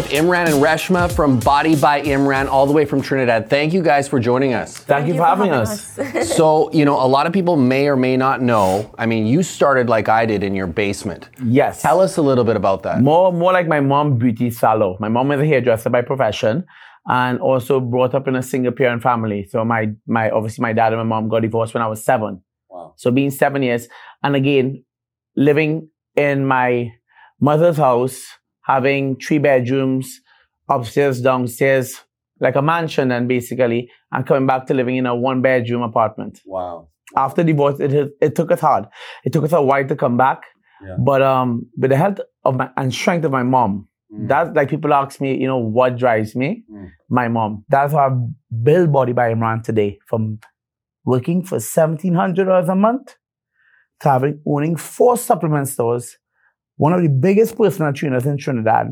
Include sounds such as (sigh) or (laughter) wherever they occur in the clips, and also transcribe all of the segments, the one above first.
with Imran and Reshma from Body by Imran, all the way from Trinidad. Thank you guys for joining us. Thank, you for having, us. So, you know, a lot of people may or may not know. I mean, you started like I did in your basement. Yes. Tell us a little bit about that. More, more like my mom beauty salon. My mom is a hairdresser by profession, and also brought up in a single parent family. So my, my obviously my dad and my mom got divorced when I was seven. Wow. So being seven years, and again, living in my mother's house, having three bedrooms, upstairs, downstairs, like a mansion, and basically, and coming back to living in a one bedroom apartment. Wow. After divorce, it it took us hard. It took us a while to come back, Yeah. but um, with the help of my and strength of my mom, Mm. that's like people ask me, you know, what drives me? Mm. My mom. That's how I build Body by Imran today. From working for seventeen hundred dollars a month to having owning four supplement stores, one of the biggest personal trainers in Trinidad,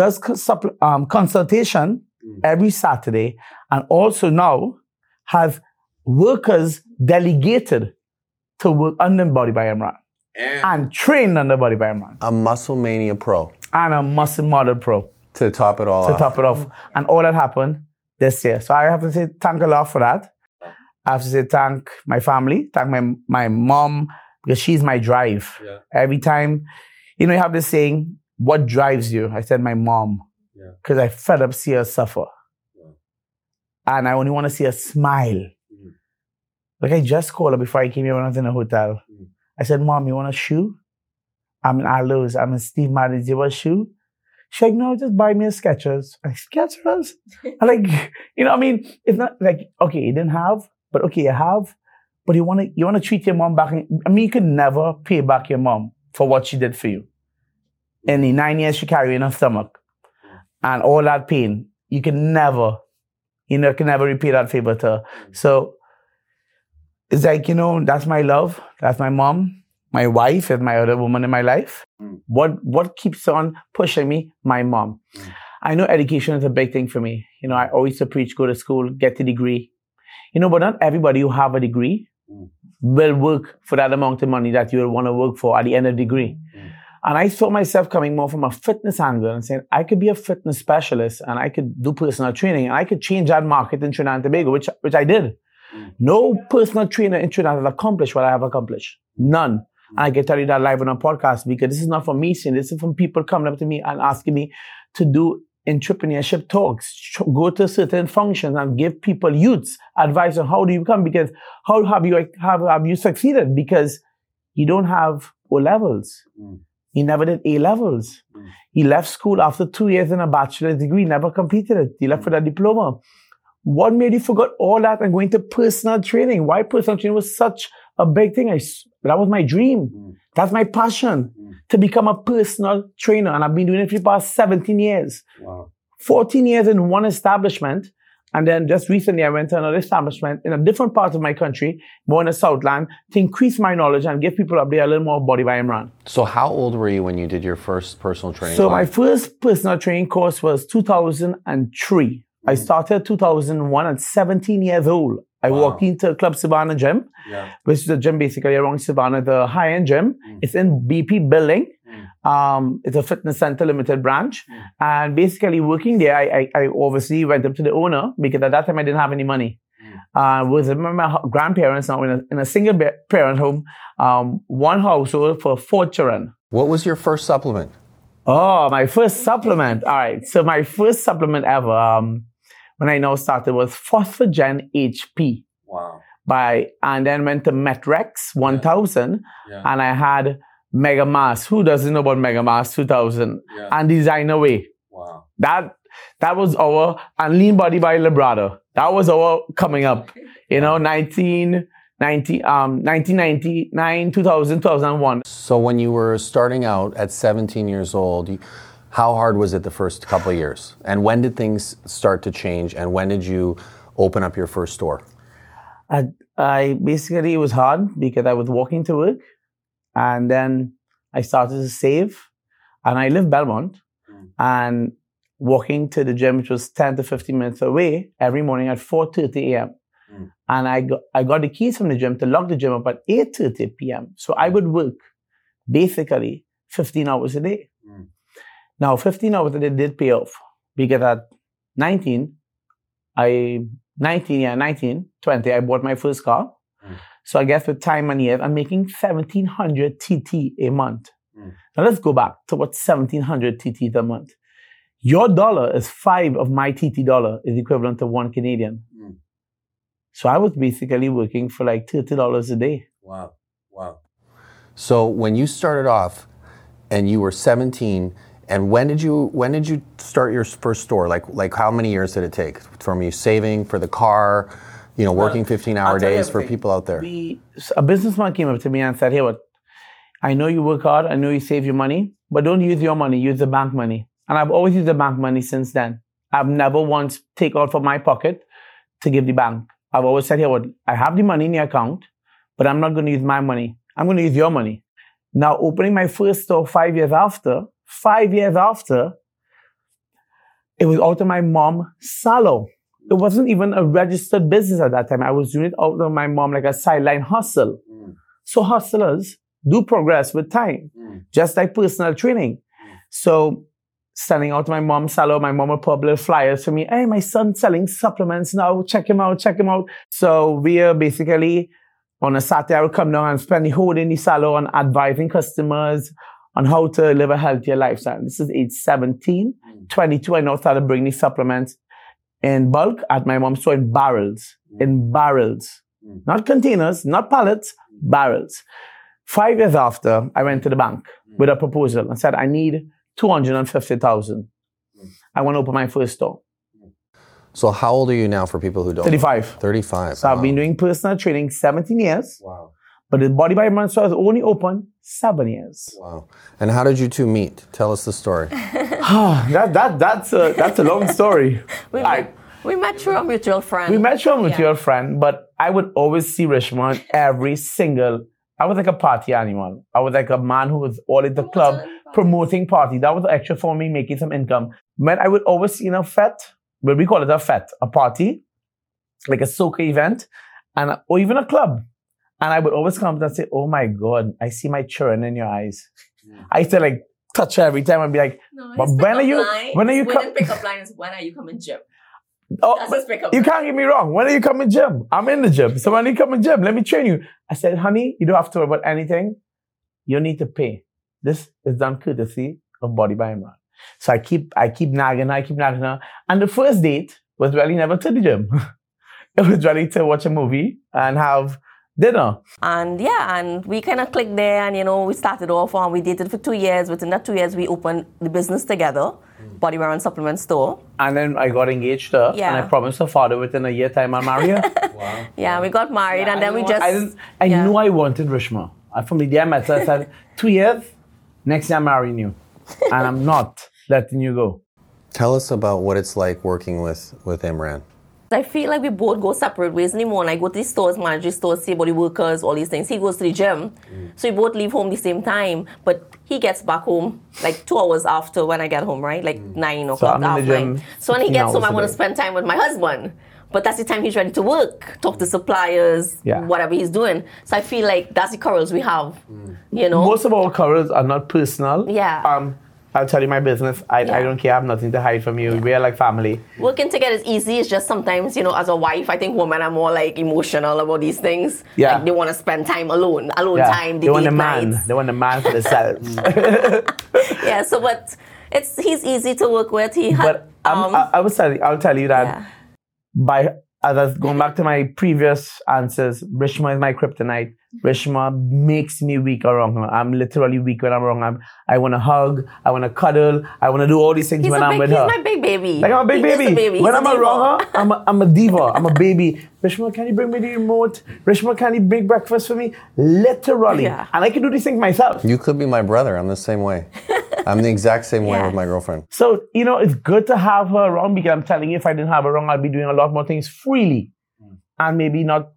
does co- um, consultation Mm. every Saturday, and also now has workers delegated to work under Body by Imran And and trained under Body by Imran a Muscle Mania Pro and a muscle model pro to top it all to off. top it off. And all that happened this year. So I have to say thank a lot for that. I have to say thank my family, thank my my mom, because she's my drive. Yeah. Every time, you know, you have this saying, what drives you? I said my mom. Yeah. Because I fed up see her suffer. Yeah. And I only want to see her smile. Mhm. Like I just called her before I came here when I was in the hotel. Mhm. I said, Mom, you want a shoe? I'm in Aldo's. I'm in Steve Madden's. You want a shoe? She's like, no, just buy me a Skechers. I Skechers? (laughs) I like, you know, I mean, it's not like, okay, you didn't have, but okay, you have, but you want to, you want to treat your mom back. I mean, you could never pay back your mom for what she did for you. In the nine years she carried in her stomach and all that pain, you can never, you know, can never repay that favor to her. So it's like, you know, that's my love. That's my mom. My wife is my other woman in my life. Mm. What what keeps on pushing me? My mom. Mm. I know education is a big thing for me. You know, I always preach, go to school, get a degree. You know, but not everybody who have a degree Mm. will work for that amount of money that you will want to work for at the end of the degree. Mm. And I saw myself coming more from a fitness angle and saying, I could be a fitness specialist and I could do personal training and I could change that market in Trinidad and Tobago, which, which I did. Mm. No personal trainer in Trinidad has accomplished what I have accomplished. None. And I can tell you that live on a podcast because this is not from me saying, this is from people coming up to me and asking me to do entrepreneurship talks, go to certain functions and give people youths advice on how do you become because how have you have, have you succeeded because you don't have O levels. Mm. He never did A levels. Mm. He left school after two years in a bachelor's degree, never completed it. He left with a diploma. What made you forget all that and go into personal training? Why personal training was such a big thing? I, that was my dream. Mm. That's my passion Mm. to become a personal trainer. And I've been doing it for the past 17 years. Wow. 14 years in one establishment. And then just recently I went to another establishment in a different part of my country, more in the Southland, to increase my knowledge and give people up there a little more body by Imran. So, how old were you when you did your first personal training? So my first personal training course was 2003. I started 2001 at 17 years old. I Wow. walked into Club Savannah Gym, yeah. which is a gym basically around Savannah, the high-end gym. Mm. It's in BP building. Um, it's a fitness center limited branch. Mm. And basically working there, I, I, I obviously went up to the owner because at that time I didn't have any money. Mm. Uh, was with my grandparents now in a, in a single parent home, um, one household for four children. What was your first supplement? Oh, my first supplement. All right. So my first supplement ever, um, when I now started was Phosphagen HP Wow. by, and then went to Met-Rx 1000 Yeah. and I had Mega Mass. Who doesn't know about Mega Mass 2000 Yeah. and Designer Whey? Wow. That, that was our, and Lean Body by Labrada. That was our coming up, you know, 19, 90, um, 1999, 2000, 2001. So, when you were starting out at 17 years old, you, how hard was it the first couple of years? And when did things start to change? And when did you open up your first store? I, I basically it was hard because I was walking to work, and then I started to save, and I live Belmont, Mm. and walking to the gym, which was ten to fifteen minutes away, every morning at four thirty a.m. Mm. And I got I got the keys from the gym to lock the gym up at eight thirty p.m. So I would work basically fifteen hours a day. Mm. Now, 15 hours it did pay off because at 19, I 19, yeah, 19, 20, I bought my first car. Mm. So I guess with time and years, I'm making 1700 TT a month. Mm. Now let's go back to what 1700 TT a month. Your dollar is five of my TT dollar is equivalent to one Canadian. Mm. So I was basically working for like $30 a day. Wow. Wow. So when you started off and you were 17 and when did you when did you start your first store? Like like how many years did it take from you saving for the car, you know, working 15 hour I'll tell you days for people out there? We, a businessman came up to me and said, Hey, what? I know you work hard. I know you save your money, but don't use your money. Use the bank money. And I've always used the bank money since then. I've never once take out from my pocket to give the bank. I've always said, Here, what? I have the money in the account, but I'm not going to use my money. I'm going to use your money. Now, opening my first store five years after, five years after, it was out of my mom's salon it wasn't even a registered business at that time. I was doing it out of my mom like a sideline hustle. Mm. So hustlers do progress with time, Mm. just like personal training. So standing out my mom's salon, my mom would publish flyers for me. Hey, my son's selling supplements now. Check him out. Check him out. So we are basically on a Saturday, I would come down and spend the whole day in the salon advising customers on how to live a healthier lifestyle. This is age 17, Mm. 22. I now started bringing these supplements in bulk at my mom's store in barrels, in barrels, Mm. not containers, not pallets, barrels. Five years after, I went to the bank Mm. with a proposal and said, I need 250,000. Mm. I want to open my first store. So how old are you now for people who don't? 35. 35. So I've been doing personal training 17 years, Wow. But the Body by Imran store is only open seven years. Wow. And how did you two meet? Tell us the story. (laughs) Ah, that, that, that's, a, that's a long story. (laughs) We, I- we met through a mutual friend. We met you with Yeah. friend, but I would always see Reshma every single. I was like a party animal. I was like a man who was all at the club promoting party. That was extra for me, making some income. But I would always see in a fete, but we call it a fete, a party, like a soca event, and or even a club. And I would always come up and say, "Oh my God, I see my children in your eyes." Mm. I used to like touch her every time and be like, No, But when are you- Line, when are you his com- winning pickup line is when are you coming gym? "Oh, That's but his pickup You line. can't get me wrong. When are you coming gym? I'm in the gym. So when you come in gym, let me train you. I said, honey, you don't have to worry about anything. You need to pay. This is done courtesy of Body by Imran. So I keep, I keep nagging her, I keep nagging her. And the first date was really never to the gym. (laughs) it was really to watch a movie and have dinner. And yeah, and we kind of clicked there, and you know, we started off and we dated for two years. Within that two years, we opened the business together, Body Wear and Supplement Store. And then I got engaged to her. And I promised her father within a year time I'll marry her. wow. (laughs) Yeah, we got married, and I then we just. I, I yeah. knew I wanted Rishma. I, from the day I met her, I said, two years, next year I'm marrying you. And I'm not letting you go. Tell us about what it's like working with, with Imran. I feel like we both go separate ways anymore. I go to the stores, manage the stores, see about the workers, all these things. He goes to the gym. Mm. So we both leave home the same time. But he gets back home like two hours after when I get home, right? Like mm. nine o'clock, I'm in the half gym nine. So when he gets home, I want to spend time with my husband. But that's the time he's ready to work, talk to suppliers, Yeah. whatever he's doing. So I feel like that's the quarrels we have. Mm. You know? Most of our quarrels are not personal. Yeah. Um, I'll tell you my business. I, I don't care. I have nothing to hide from you. We are like family. Working together is easy. It's just sometimes, you know, as a wife, I think women are more like emotional about these things. Yeah. Like they want to spend time alone, alone Yeah. time. they want date a man. nights. They want a man for themselves. (laughs) yeah, so but it's he's easy to work with. He had but I'm, um, I, I was telling, I'll tell you that yeah. by as I was going back to my previous answers, Rishma is my kryptonite. Mm-hmm. Rishma makes me weak around her. I'm literally weak when I'm wrong. I'm, I want to hug. I want to cuddle. I want to do all these things He's, when a I'm big, with he's her. my big baby. Like I'm a big He baby. a baby. When He's I'm a diva. around her, I'm a, I'm a diva. I'm a baby. Rishma, can you bring me the remote? Rishma, can you make breakfast for me? Literally. Yeah. And I can do these things myself. You could be my brother. I'm the same way. (laughs) I'm the exact same way Yeah. with my girlfriend. So, you know, it's good to have her around because I'm telling you, if I didn't have her around, I'd be doing a lot more things freely mm. and maybe not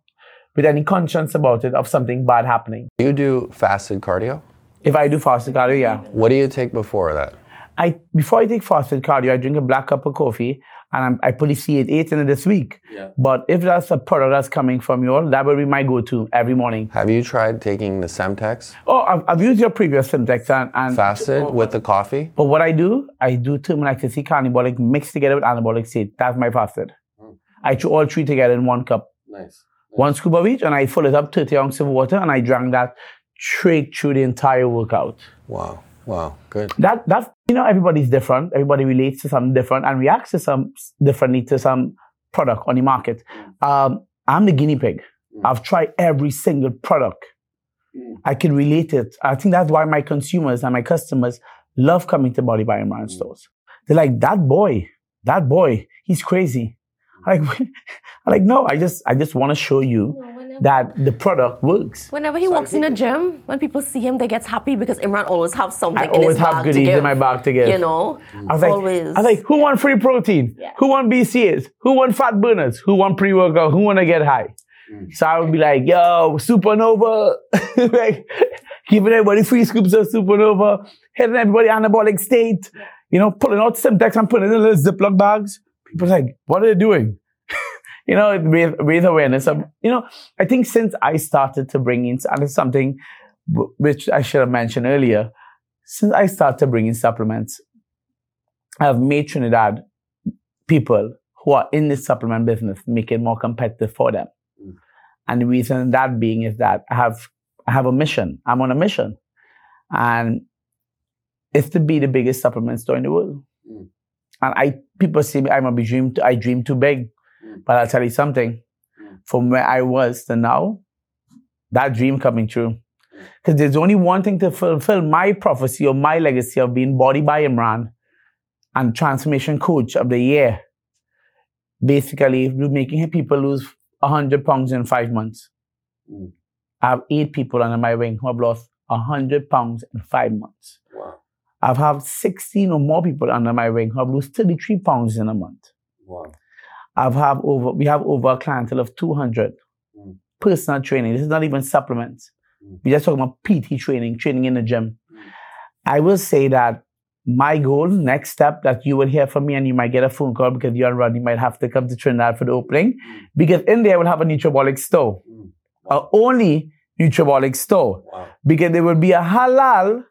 with any conscience about it of something bad happening. You do fasted cardio? If I do fasted cardio, yeah. What do you take before that? I before I take fasted cardio, I drink a black cup of coffee and I'm, I probably see it eight in it this week. Yeah. But if that's a product that's coming from you that will be my go-to every morning. Have you tried taking the Semtex Oh, I've, I've used your previous Semtex and, and fasted oh. with the coffee? But what I do, I do turmeric ecstasy, carnibolic mixed together with anabolic state. That's my fasted. Hmm. I chew all three together in one cup. Nice. One scoop of each, and I fill it up 30 ounces of water, and I drank that straight through the entire workout. Wow. Wow. Good. That that's you know everybody's different. Everybody relates to something different and reacts to some differently to some product on the market. Mm. Um, I'm the guinea pig. Mm. I've tried every single product. Mm. I can relate it. I think that's why my consumers and my customers love coming to Body by Imran stores. They're like, that boy, that boy, he's crazy. I'm like, (laughs) I'm like, no, I just, I just want to show you that the product works. Whenever he walks in the gym, when people see him, they get happy because Imran always have something I in always his have bag to goodies give. in my bag to give. You know, I was like, always. I was like, who want free protein? Yeah. Who want BCAs? Who want fat burners? Who want pre-workout? Who want to get high? Mm. So I would be like, yo, supernova, (laughs) like giving everybody free scoops of supernova, hitting everybody anabolic state, you know, pulling out Semtex and putting it in little Ziploc bags. People are like, what are they doing? You know, it raise, raise awareness. Of, you know, I think since I started to bring in, and it's something which I should have mentioned earlier, since I started to bring in supplements, I've made Trinidad people who are in the supplement business make it more competitive for them. And the reason that being is that I have I have a mission. I'm on a mission. And it's to be the biggest supplement store in the world. Mm. And I people see me, I'm a dream I dream too big. Mm. But I'll tell you something. Mm. From where I was to now, that dream coming true. Because there's only one thing to fulfill my prophecy or my legacy of being body by Imran and transformation coach of the year. Basically, making people lose 100 pounds in five months. Mm. I have eight people under my wing who have lost 100 pounds in five months. Wow. I've had 16 or more people under my wing who have lost 33 pounds in a month. Wow. I've have over we have over a clientele of 200 Mm. personal training. This is not even supplements. Mm. We're just talking about PT training, training in the gym. Mm. I will say that my goal, next step, that you will hear from me and you might get a phone call because you and Rodney might have to come to Trinidad for the opening. Mm. Because in there, we'll have a Nutrabolic store, Mm. a only Nutrabolic store Wow. because there will be a halal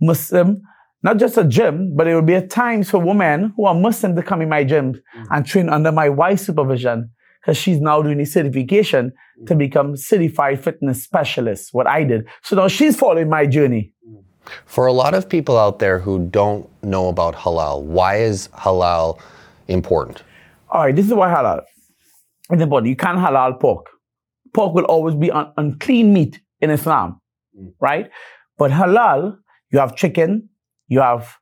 Muslim, not just a gym, but there will be a times for women who are Muslim to come in my gym Mm. and train under my wife's supervision because she's now doing the certification to become certified fitness specialist, what I did. So now she's following my journey. For a lot of people out there who don't know about halal, why is halal important? All right, this is why halal is important. You can't halal pork. Pork will always be un- unclean meat in Islam, Mm. right? But halal, you have chicken, you have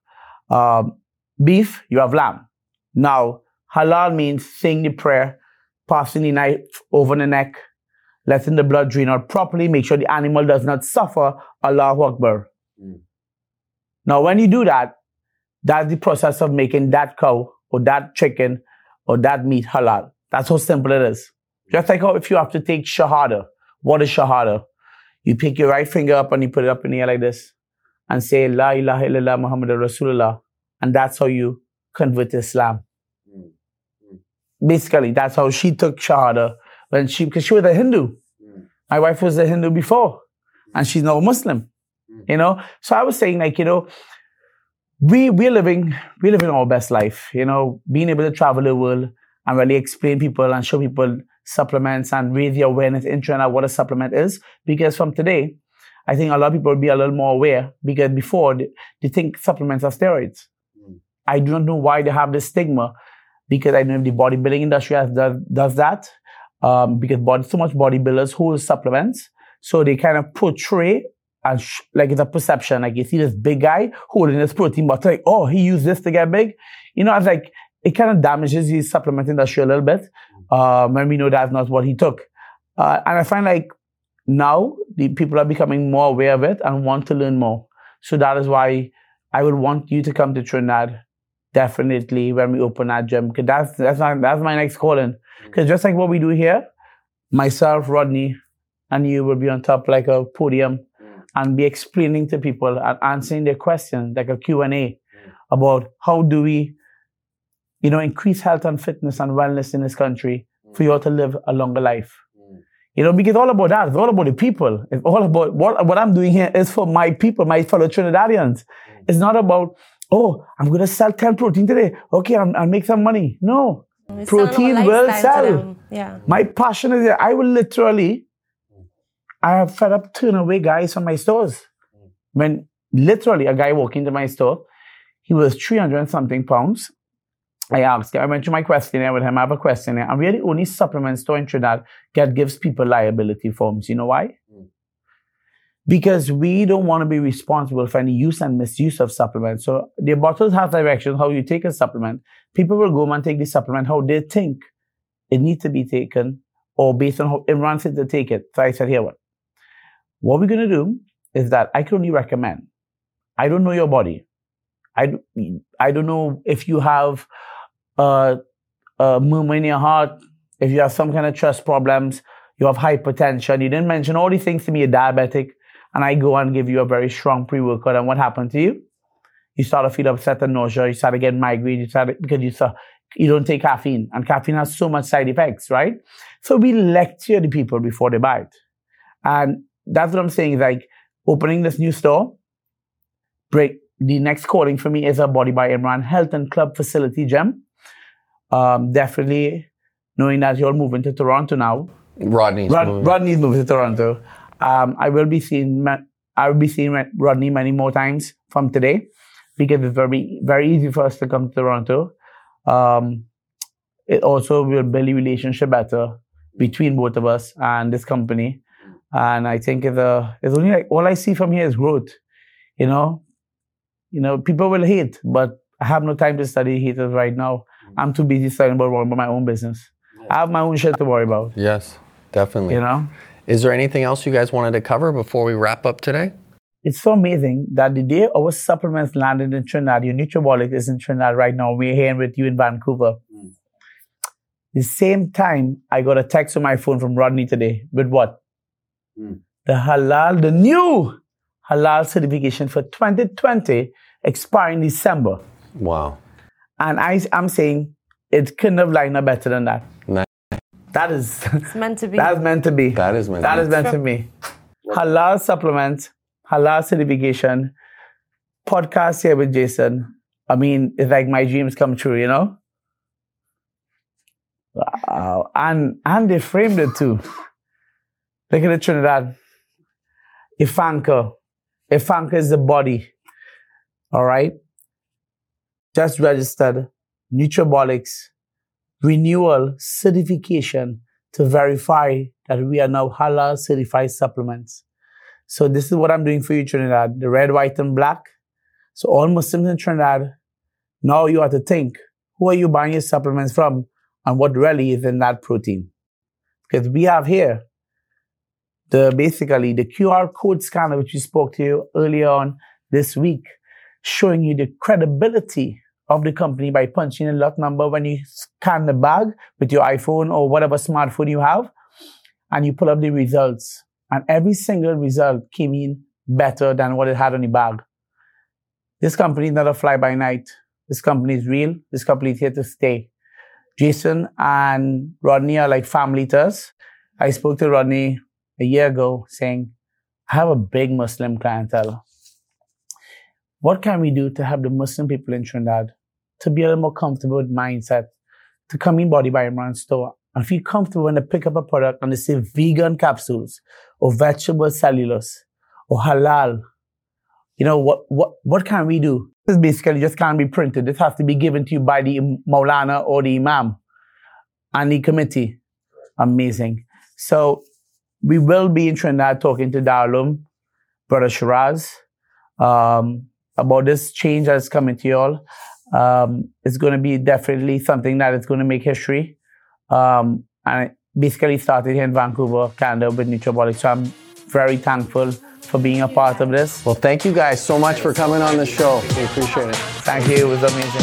um, beef, you have lamb. Now, halal means saying the prayer, passing the knife over the neck, letting the blood drain out properly, make sure the animal does not suffer. Allahu Akbar. Mm. Now, when you do that, that's the process of making that cow or that chicken or that meat halal. That's how simple it is. Just like how if you have to take shahada. What is shahada? You pick your right finger up and you put it up in the air like this and say La ilaha illallah Muhammadur Rasulullah. And that's how you convert to Islam. Mm. Basically, that's how she took shahada when she, because she was a Hindu. Mm. My wife was a Hindu before and she's now a Muslim. Mm. You know? So I was saying like, you know, we we're living we're living our best life, you know, being able to travel the world and really explain people and show people supplements and raise the awareness in China what a supplement is. Because from today, I think a lot of people will be a little more aware because before they, they think supplements are steroids. Mm. I do not know why they have this stigma because I know the bodybuilding industry has, does, does that. Um, because body, so much bodybuilders hold supplements. So they kind of portray and sh- like it's a perception. Like you see this big guy holding this protein bottle, like, oh, he used this to get big. You know, it's like, it kind of damages the supplement industry a little bit um, when we know that's not what he took. Uh, and I find like now the people are becoming more aware of it and want to learn more. So that is why I would want you to come to Trinidad definitely when we open our gym. Because that's that's my, that's my next calling. Mm. Because just like what we do here, myself, Rodney, and you will be on top like a podium mm. and be explaining to people and answering their questions like a Q&A mm. about how do we you know, increase health and fitness and wellness in this country for you all to live a longer life. You know, because it's all about that. It's all about the people. It's all about what, what I'm doing here is for my people, my fellow Trinidadians. Mm. It's not about, oh, I'm going to sell 10 protein today. Okay, I'm, I'll make some money. No. We're selling our Protein will sell. Yeah. My passion is that I will literally, I have fed up turn away guys from my stores. Mm. When literally a guy walked into my store, he was 300 and something pounds. I asked him, I went to my questionnaire with him, I have a questionnaire, and we're the only supplement store in Trinidad that gives people liability forms. You know why? Hmm. Because we don't want to be responsible for any use and misuse of supplements. So the bottles have directions how you take a supplement. People will go and take the supplement how they think it needs to be taken or based on how Imran said to take it. So I said, here what? What we're going to do is that I can only recommend. I don't know your body. I, I don't know if you have uh, a murmur in your heart, if you have some kind of trust problems, you have hypertension. You didn't mention all these things to me, you're diabetic, and I go and give you a very strong pre-workout. And what happened to you? You start to feel upset and nausea. You start to get migraine. You start to, because you start, you don't take caffeine, and caffeine has so much side effects, right? So we lecture the people before they buy it, and that's what I'm saying. Like opening this new store. Break the next calling for me is a Body by Imran Health and Club facility gem. Um, definitely knowing that you're moving to Toronto now. Rodney's Rod, moving. Rodney's moving to Toronto. Um, I will be seeing I will be seeing Rodney many more times from today because it's very very easy for us to come to Toronto. Um, it also will build a relationship better between both of us and this company. And I think it's, a, it's only like all I see from here is growth. You know, you know, people will hate, but I have no time to study haters right now. I'm too busy studying about, about my own business. I have my own shit to worry about. Yes, definitely. You know. Is there anything else you guys wanted to cover before we wrap up today? it's so amazing that the day our supplements landed in Trinidad, your Nutrabolic is in Trinidad right now. We're here with you in Vancouver. Hmm. The same time, I got a text on my phone from Rodney today with what? Hmm. The halal, the new halal certification for 2020 expiring December. Wow. And I, I'm saying it couldn't have lined up better than that. Nice. That is, It's meant to be. that's meant to be. That is meant That to is meant to be. Halal supplement, halal certification, podcast here with Jason. I mean, it's like my dreams come true, you know? Wow. And and they framed it too. Look at the Trinidad. Ifanka. Ifanka is the body. All right. Just registered Nutrabolics renewal certification to verify that we are now halal certified supplements. So this is what I'm doing for you, Trinidad. The red, white, and black. So all Muslims in Trinidad, now you have to think, who are you buying your supplements from and what really is in that protein? Because we have here the basically the QR code scanner, which we spoke to you earlier on this week, showing you the credibility of the company by punching a lot number when you scan the bag with your iPhone or whatever smartphone you have, and you pull up the results. And every single result came in better than what it had on the bag. This company is not a fly by night. This company is real. This company is here to stay. Jason and Rodney are like family to us. I spoke to Rodney a year ago saying, I have a big Muslim clientele. What can we do to help the Muslim people in Trinidad to be a little more comfortable with mindset, to come in Body by Imran store and feel comfortable when they pick up a product and they say vegan capsules or vegetable cellulose or halal. You know, what, what, what can we do? This basically just can't be printed. This has to be given to you by the Maulana or the Imam and the committee. Amazing. So we will be in Trinidad talking to Darlum, Brother Shiraz, um, about this change that's coming to you all. Um, it's going to be definitely something that is going to make history. Um, and it basically started here in Vancouver, Canada with Nutrabolic. So I'm very thankful for being a part of this. Well, thank you guys so much for coming on the show. We appreciate it. Thank you. It was amazing.